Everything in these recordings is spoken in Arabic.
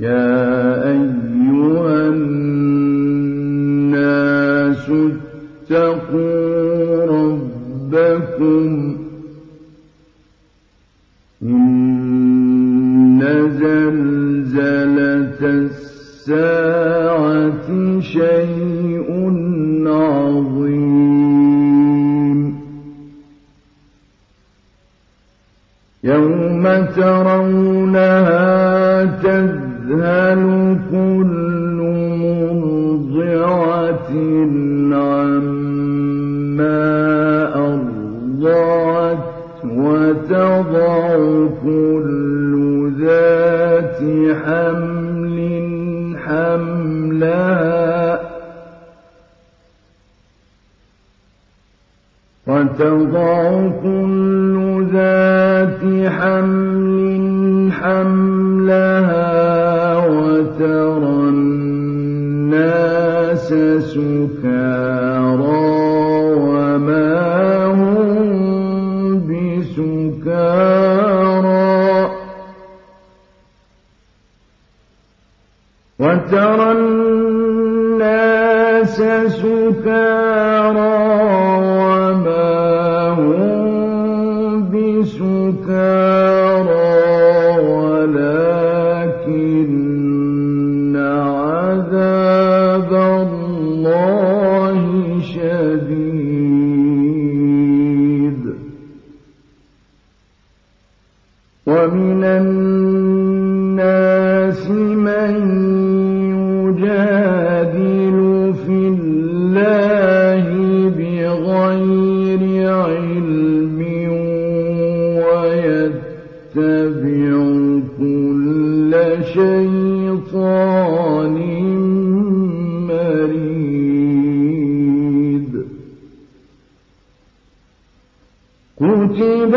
يَا أَيُّهَا شَيْطَانٍ مَّرِيدٍ. كُتِبَ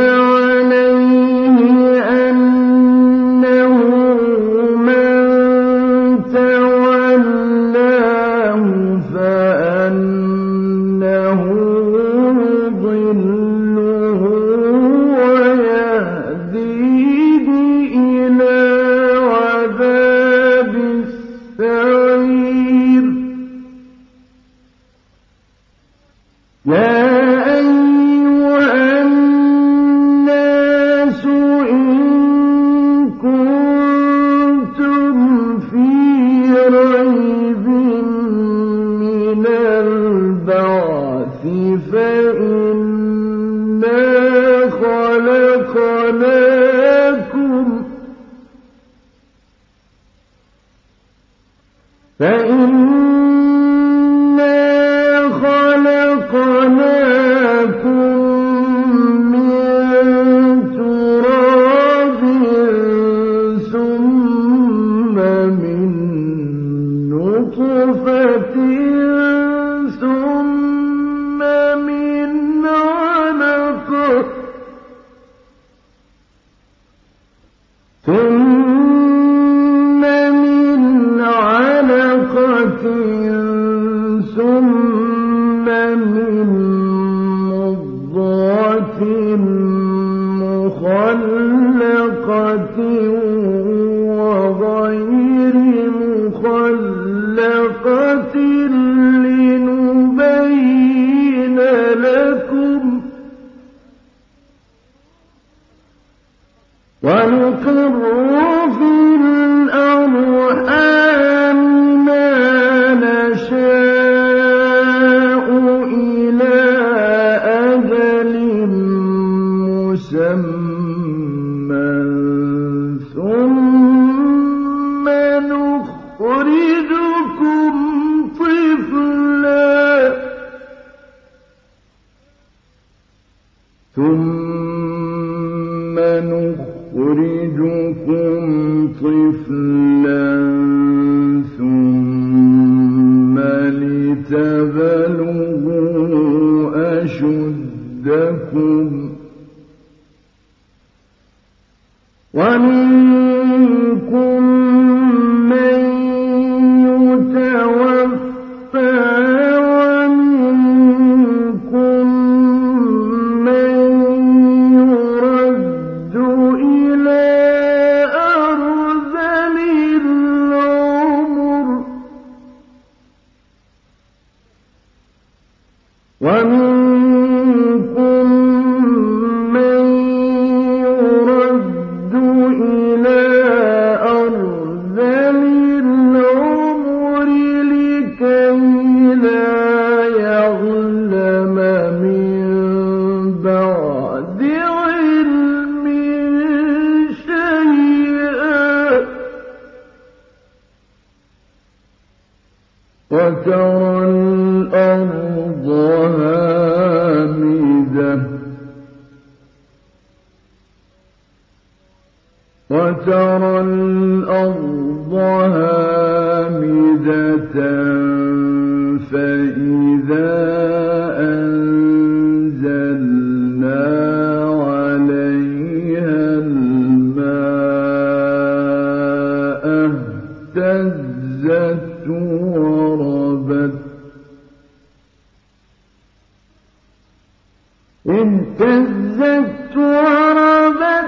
وربت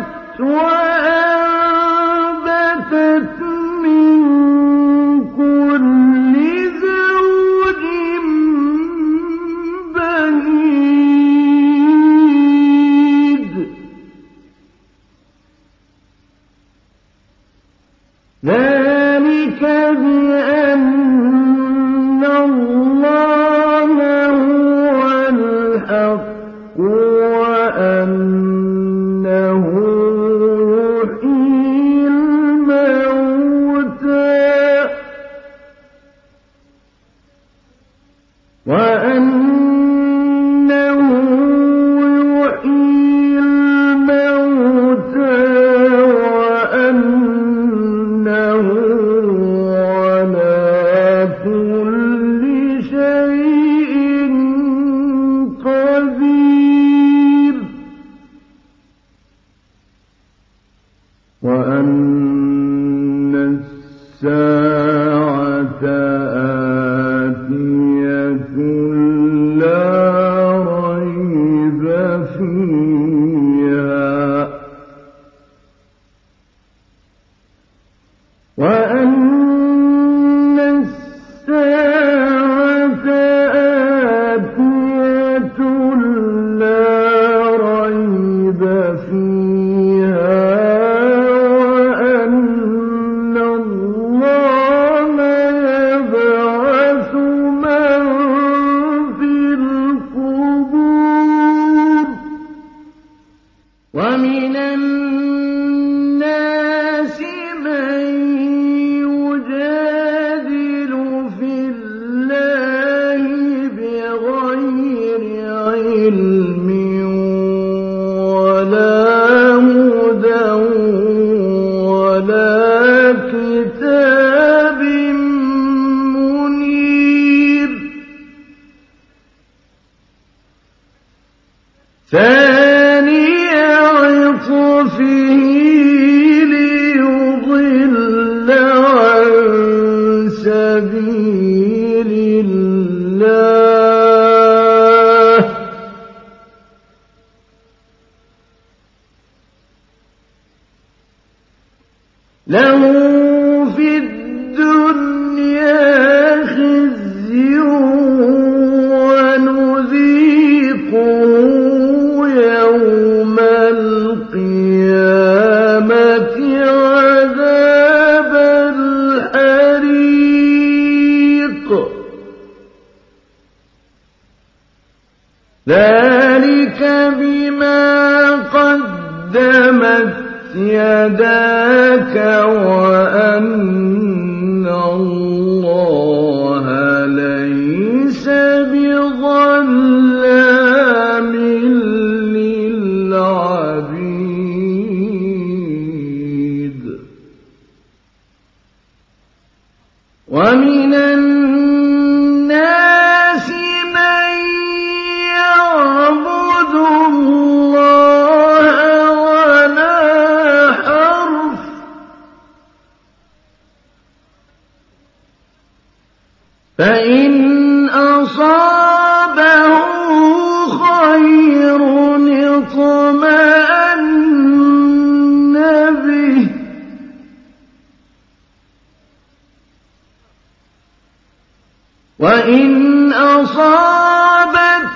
وإن أصابته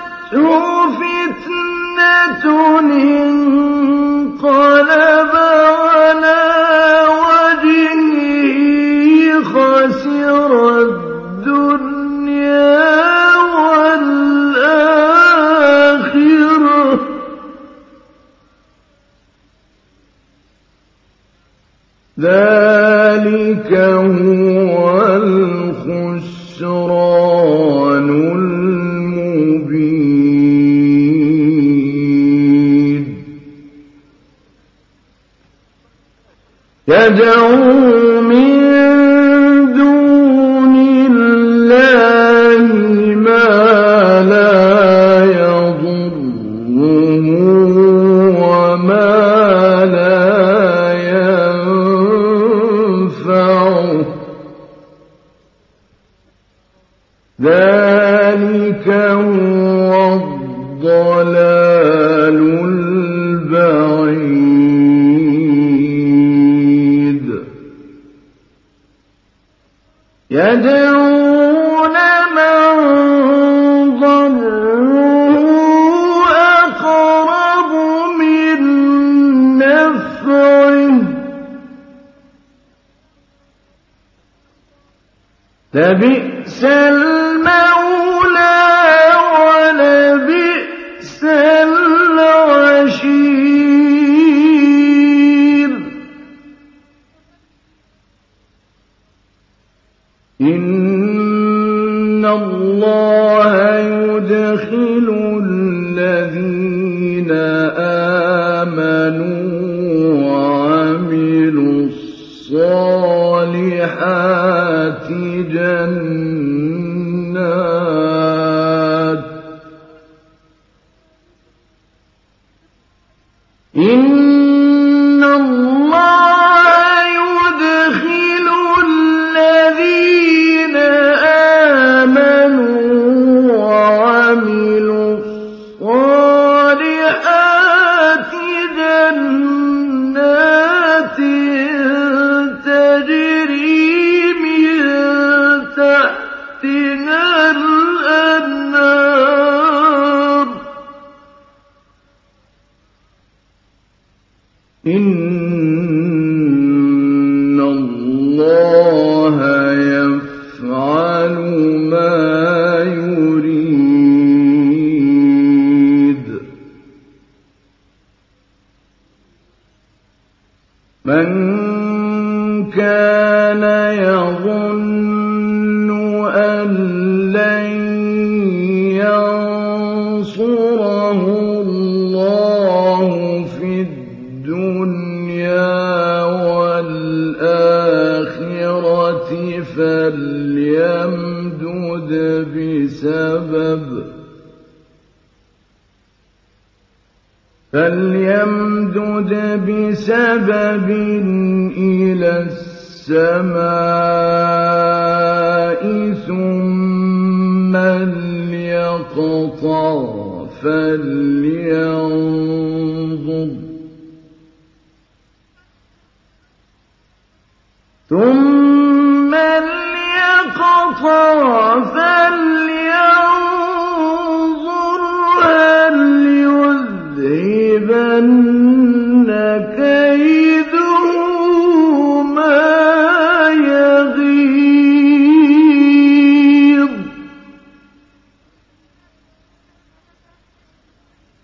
فتنة تدعون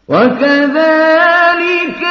وكذلك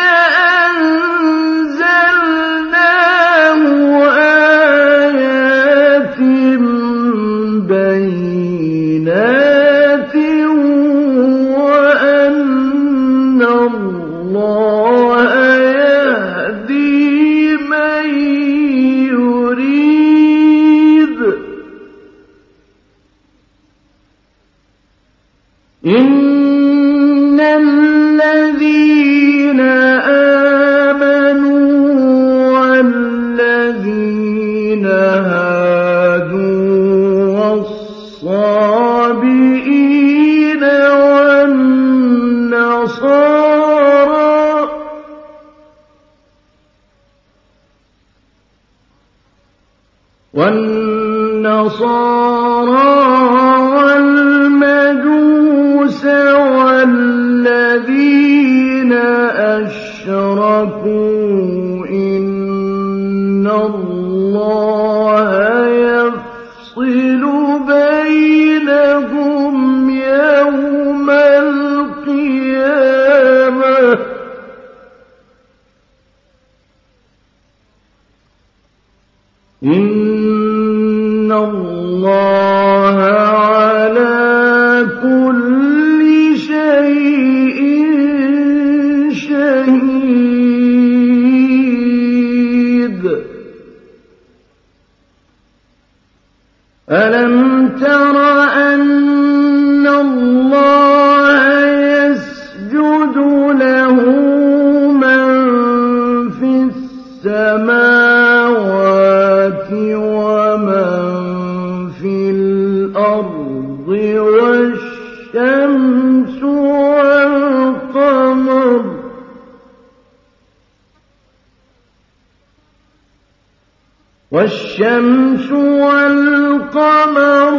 والشمس والقمر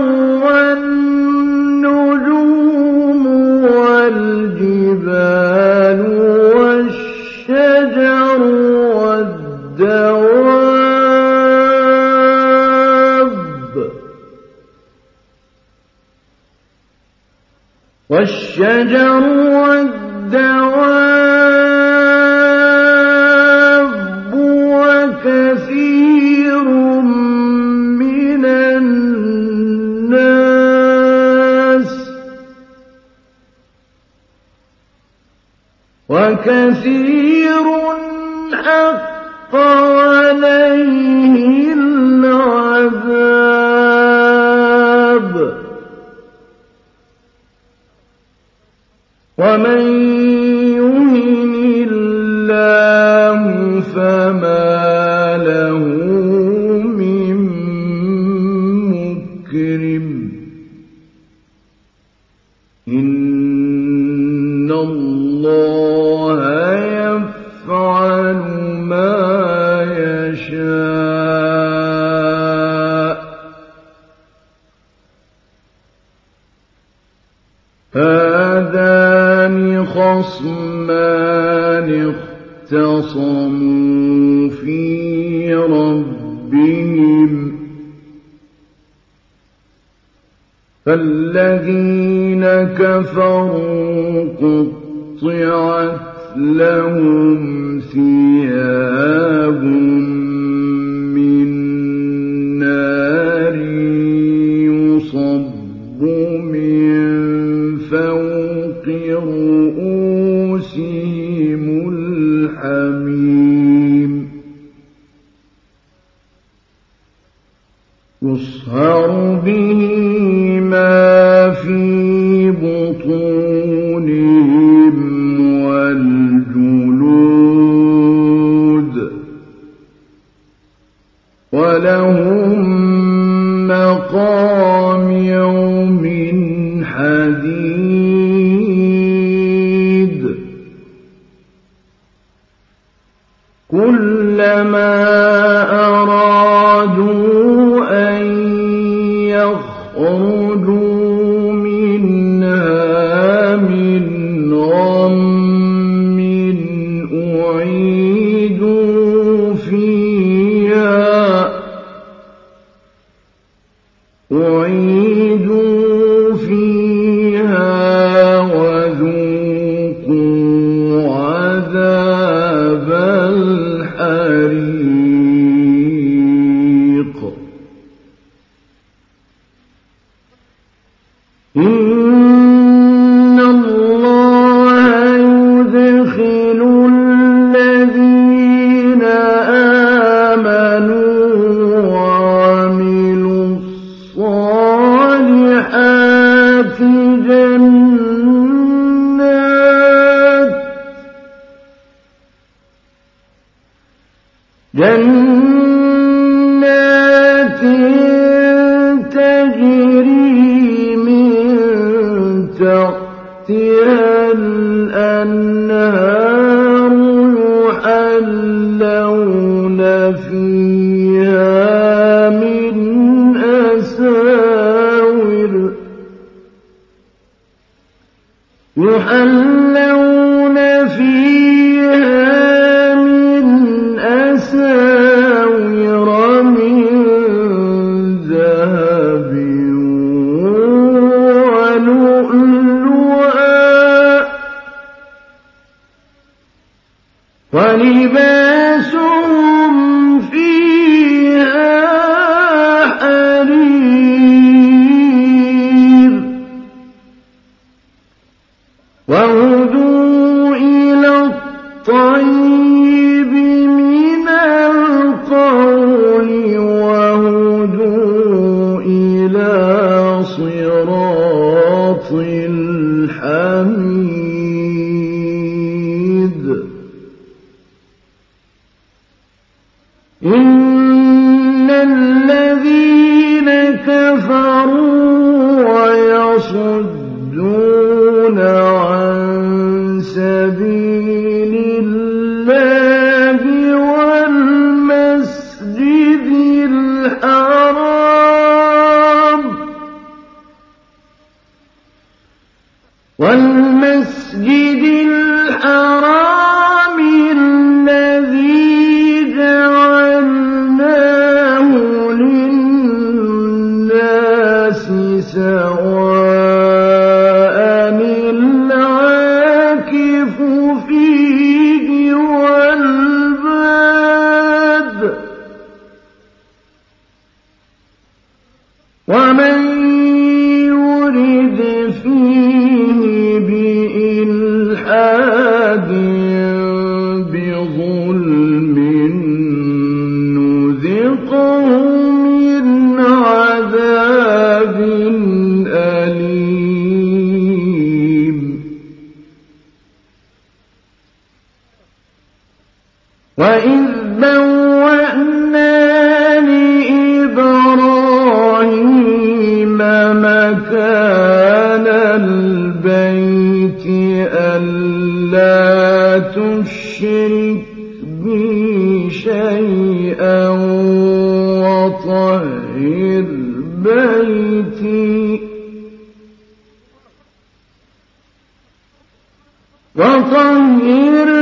والنجوم والجبال والشجر والدواب والشجر الذين كفروا قطعت لهم ثياب من نار يصب من فوق رؤوسهم الحميد يصهر به ما في بطون إذا وإذ لإبراهيم مكان البيت ألا تشرك بي شيئا وطهر بيتي وطهر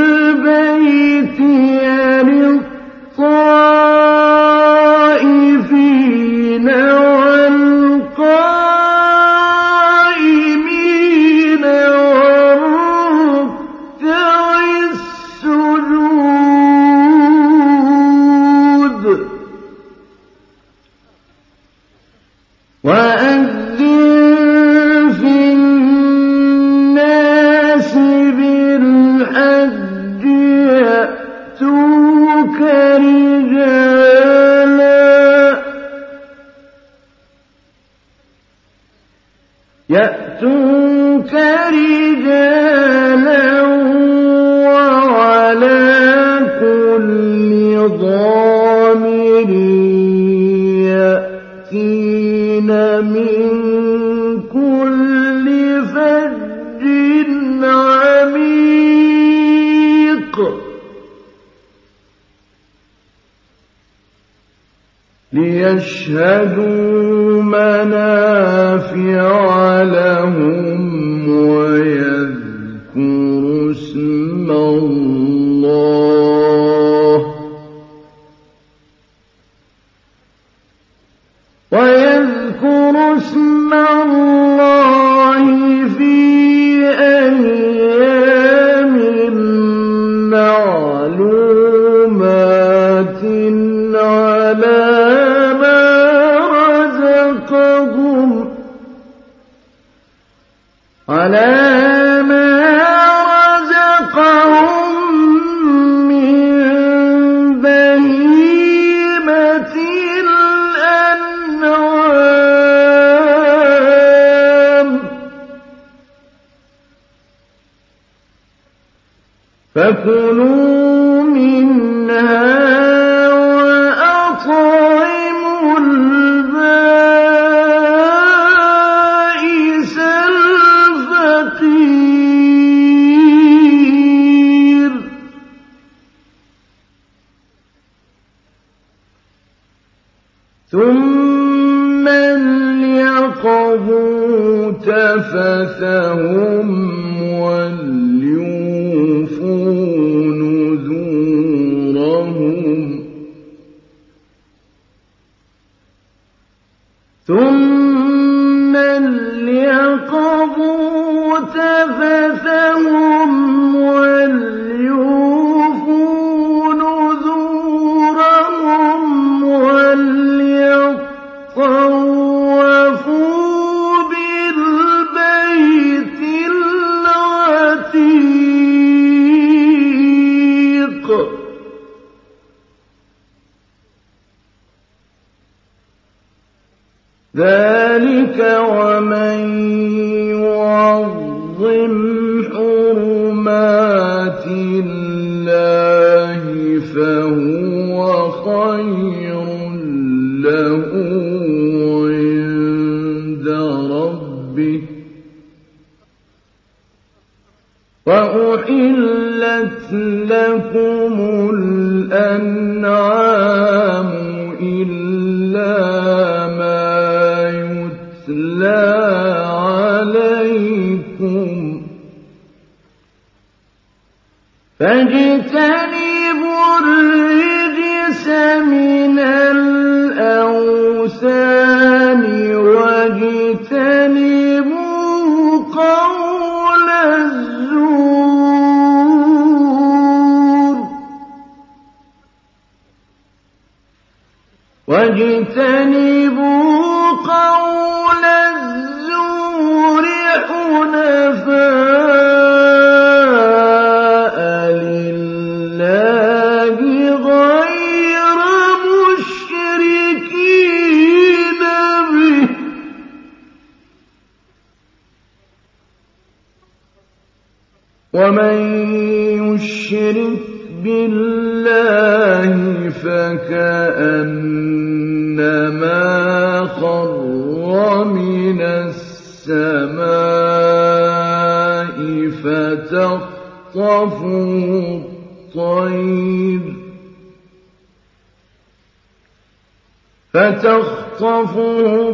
قالوا الأنعام إلا ما يتلى عليكم. فجاء تخطفوه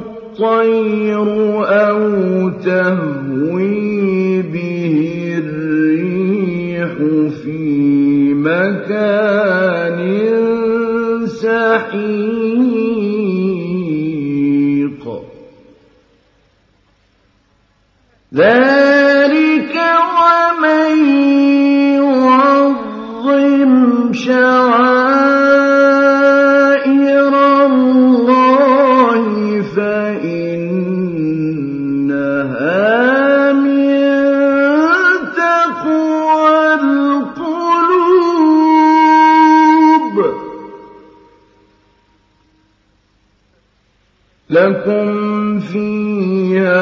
لكم فيها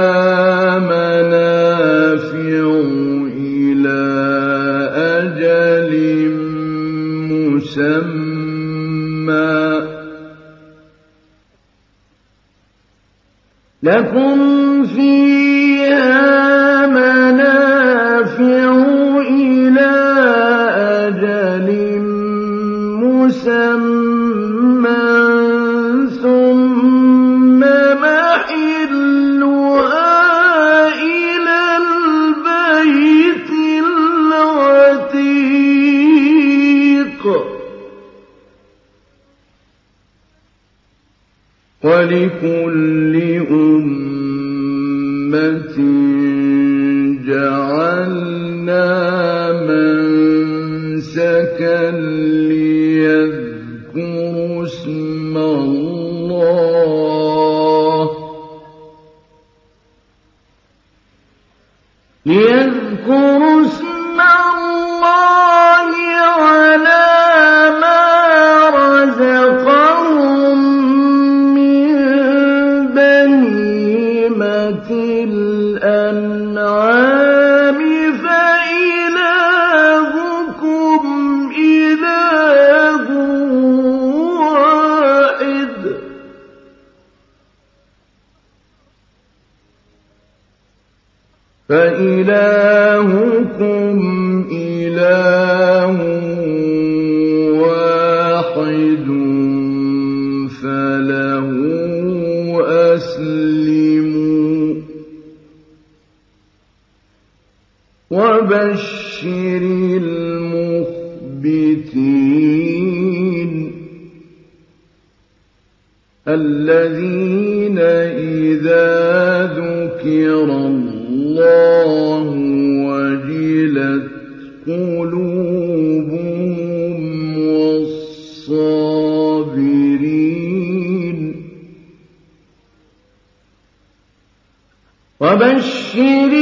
منافع إلى أجل مسمى. لكم فيها منافع إلى أجل مسمى. لكم الذين إذا ذكر الله وجلت قلوبهم والصابرين. وبشر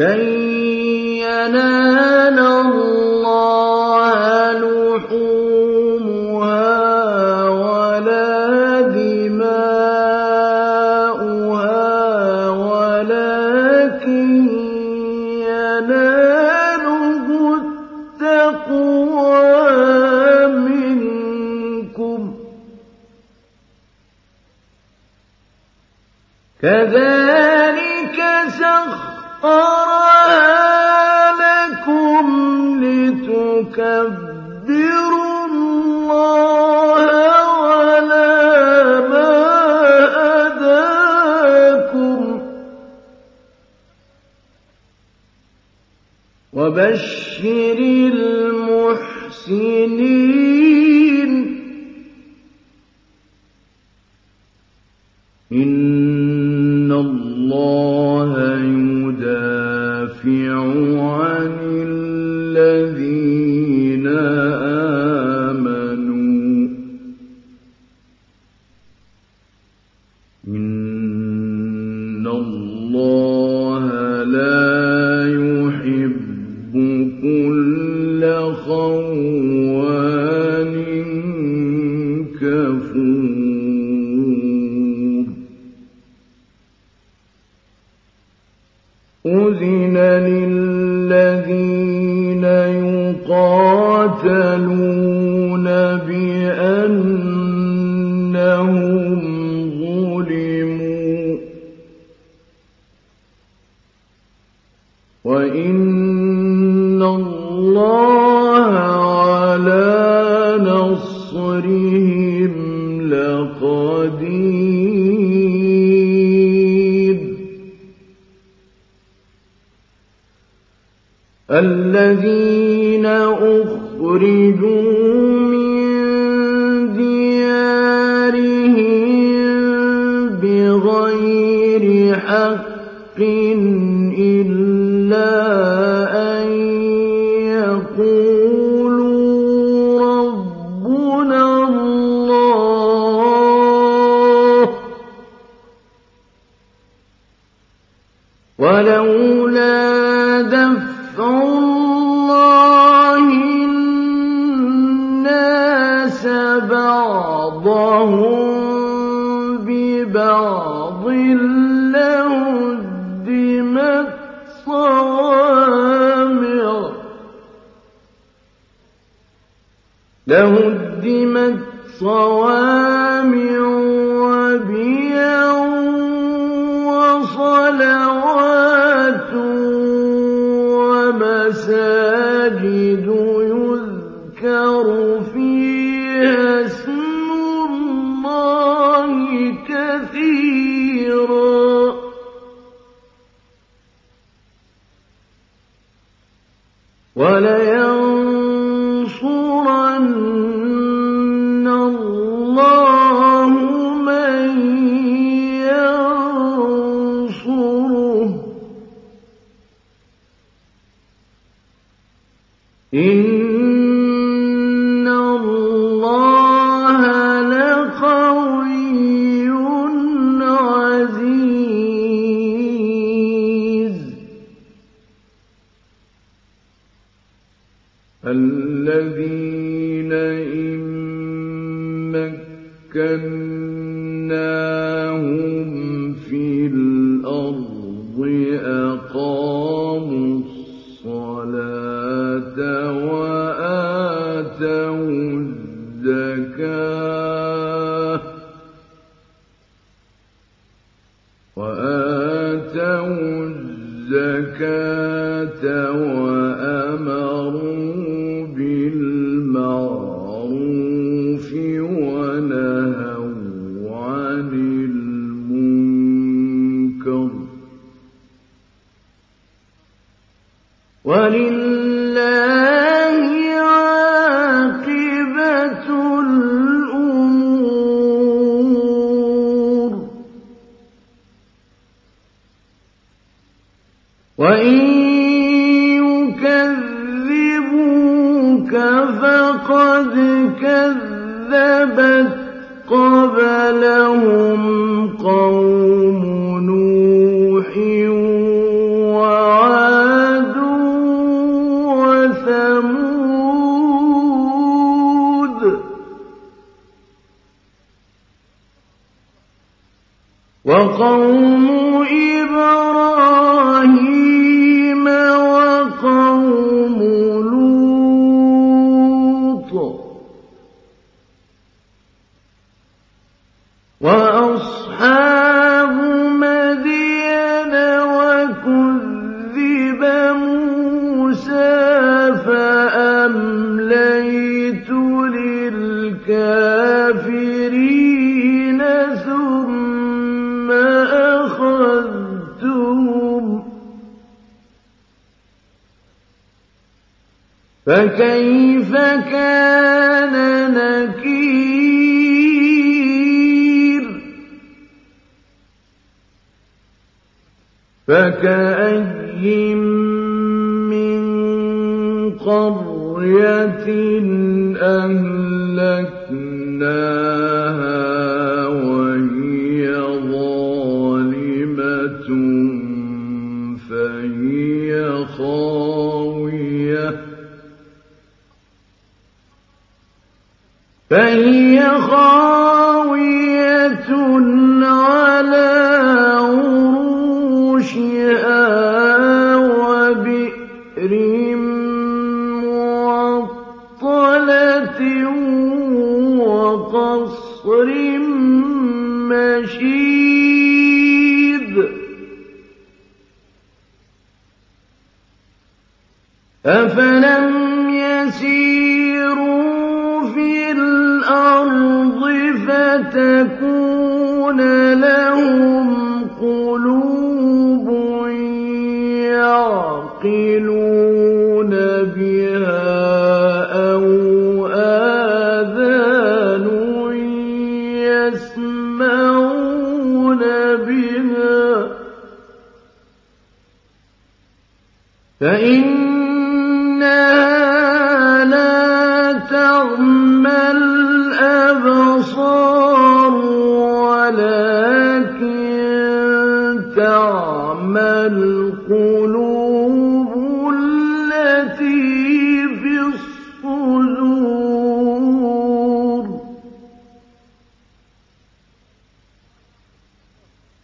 لن وبشر أذن للذين يقاتلون إن فكيف كان نكير؟ فكأي من قرية أهلكنا فهي خاوية على عروشها وبئر معطلة وقصر مشيد. أفلم آتاكم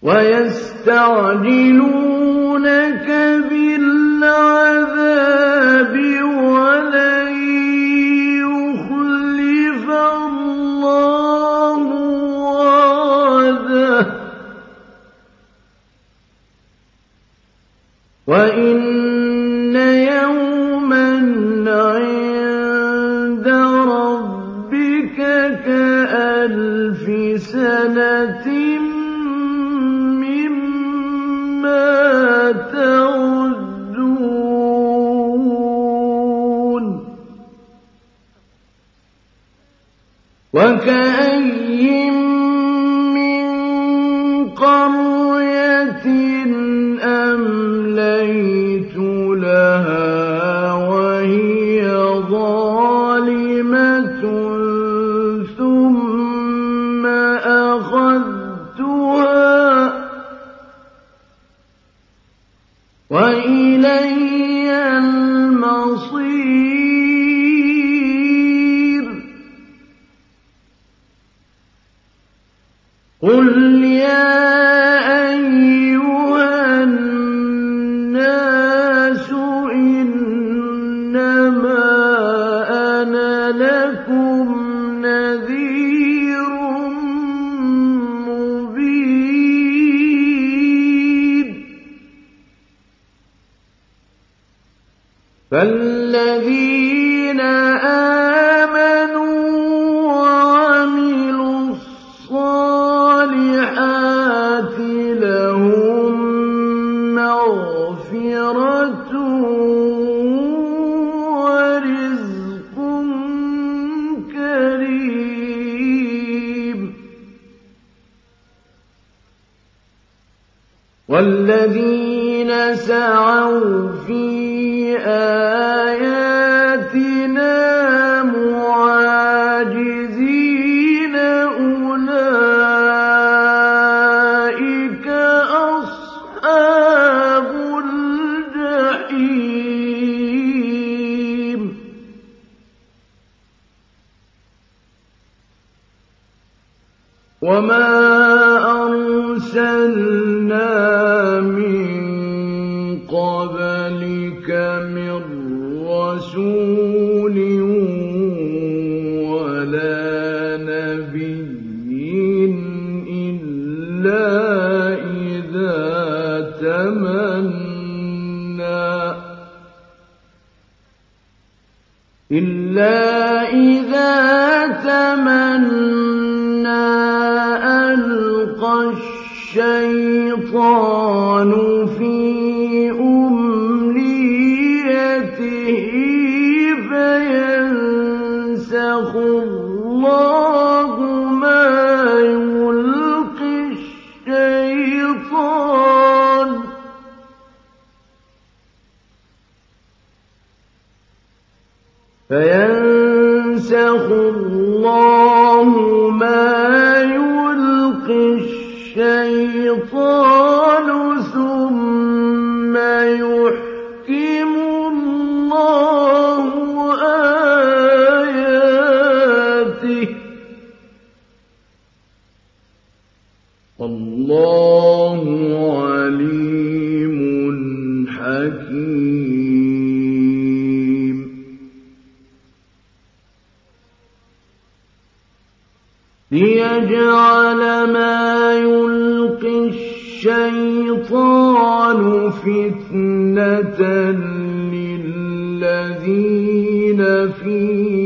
ويستعجلون والذين سعوا في آه ليجعل ما يلقي الشيطان فتنة للذين فيه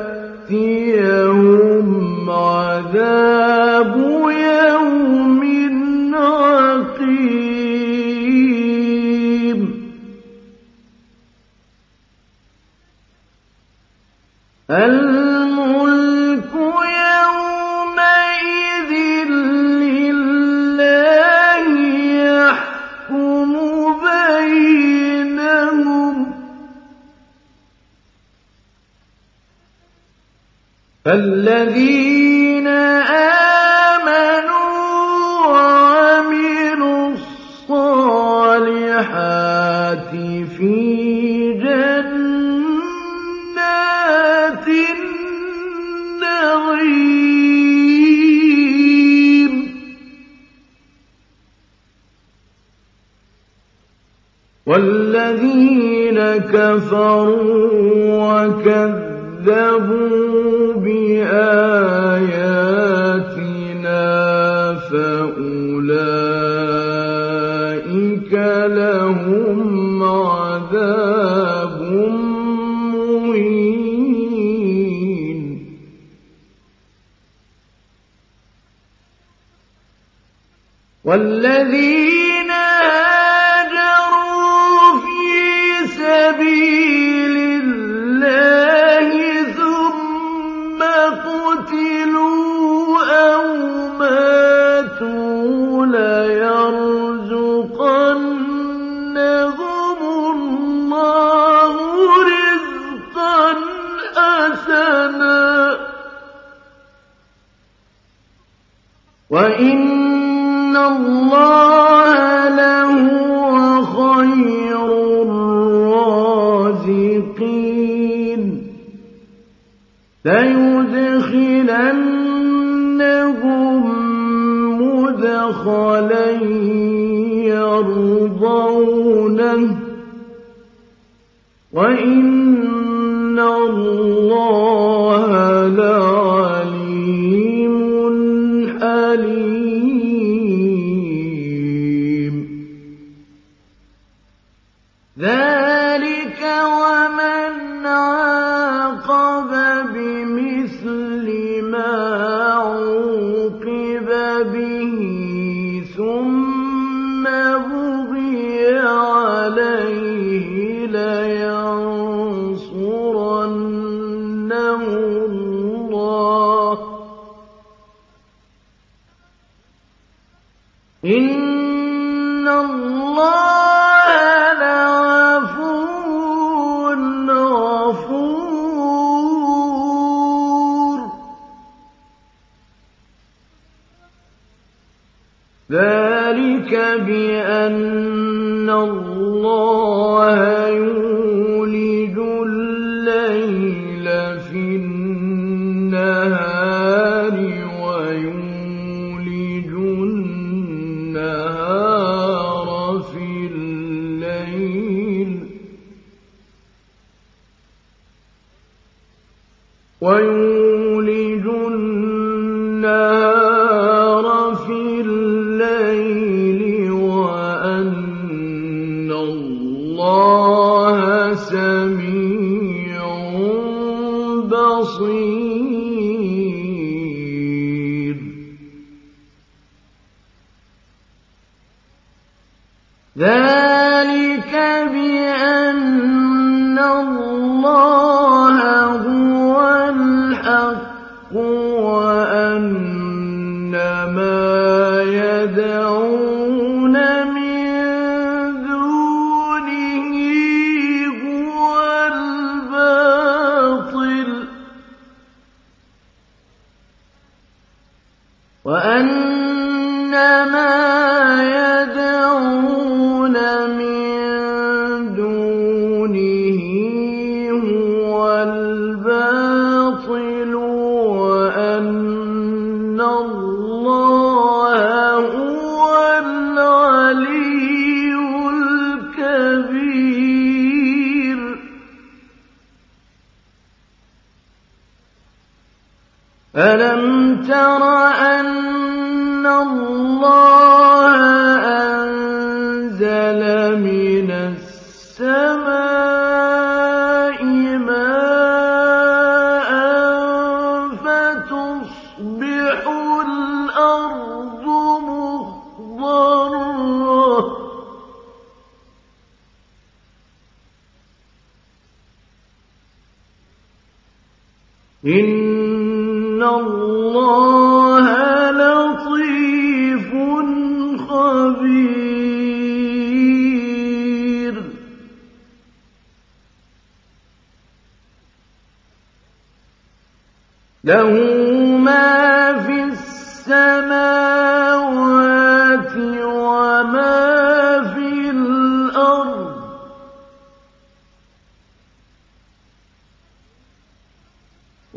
الْمُلْكُ يَوْمَئِذٍ لِّلَّهِ يَحْكُمُ بَيْنَهُمْ ۚ. والذين كفروا وكذبوا بآياتنا فأولئك لهم عذاب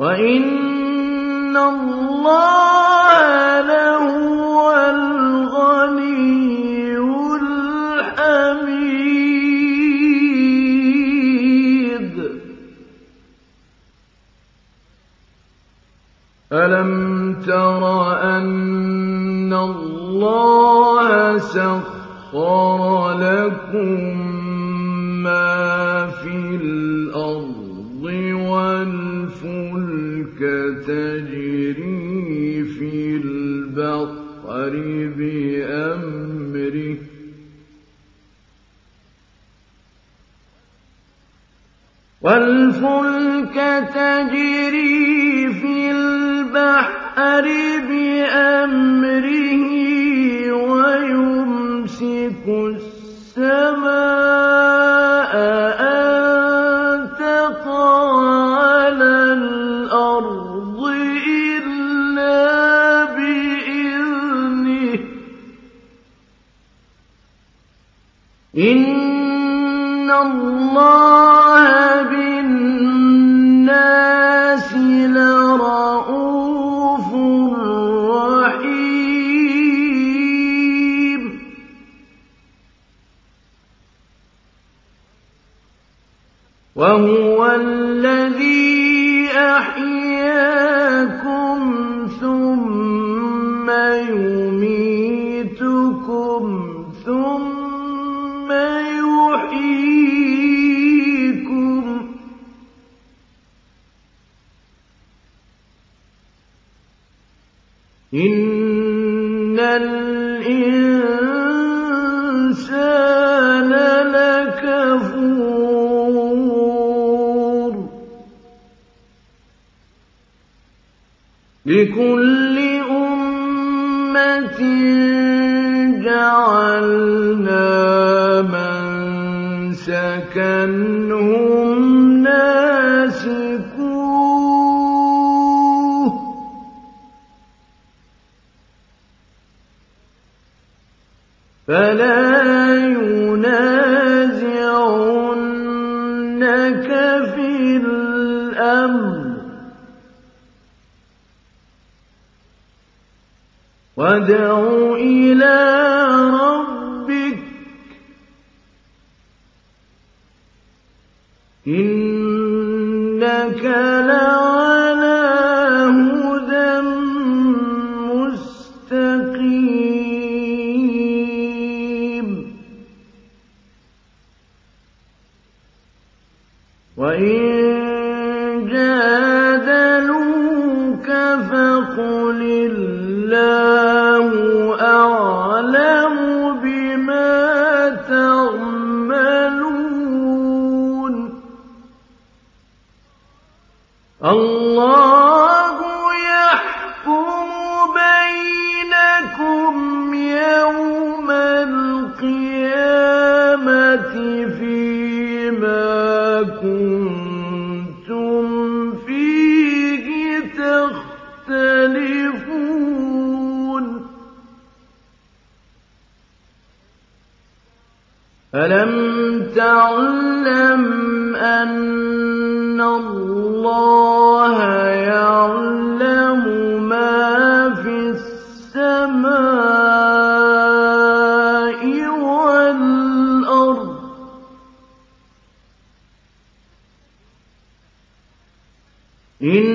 وَإِنَّ اللَّهَ لَهُوَ الْغَنِيُّ الْحَمِيدُ أَلَمْ تَرَ أَنَّ اللَّهَ سَخَّرَ لَكُم تجري لِكُلِّ أُمَّةٍ جَعَلْنَا مَن سَكَنَهُمْ فَلَا يُنَازِعُنَّكَ فِي الْأَمْرِ ۚ. وَادْعُ إِلَىٰ رَبِّكَ ۖ. إِنَّكَ لَرَادٍ إن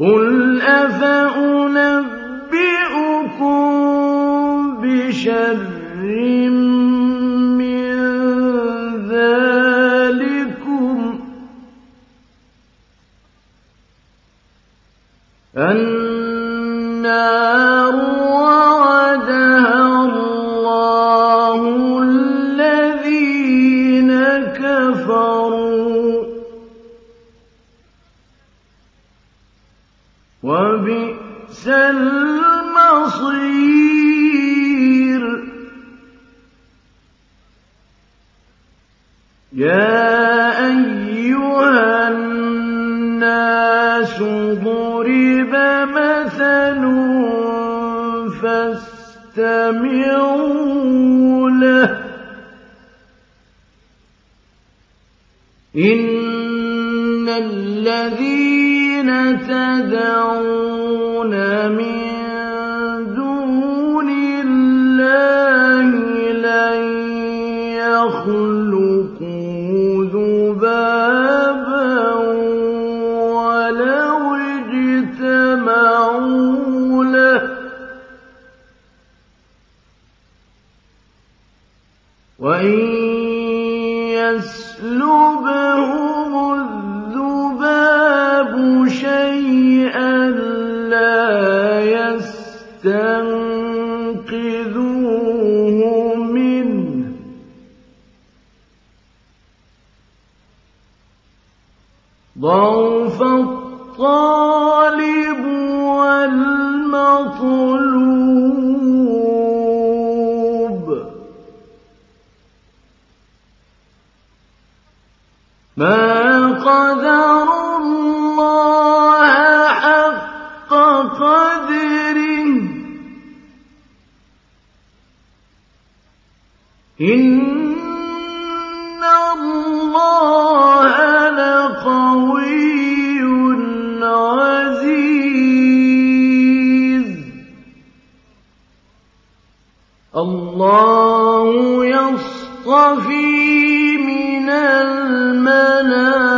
قل أفأنبئكم بشر إِنَّ اللَّهَ لَقَوِيٌّ عَزِيزٌ اللَّهُ يَصْطَفِي مِنَ الْمَلَائِكَةِ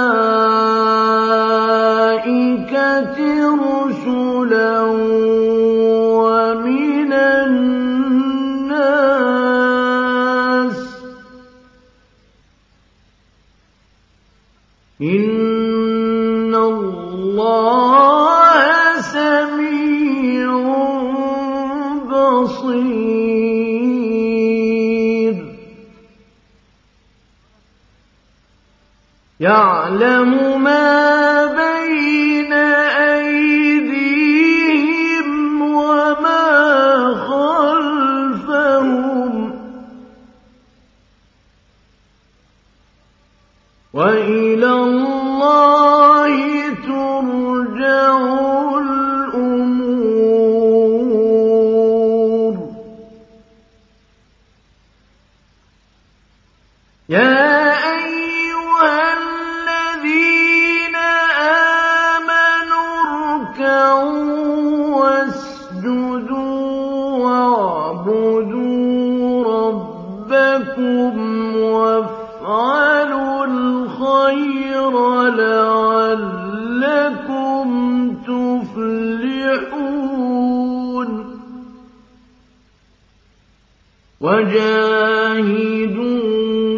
وجاهدوا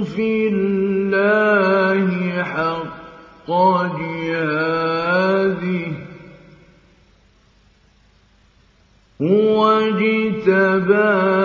في الله حق جهاده هو اجتباه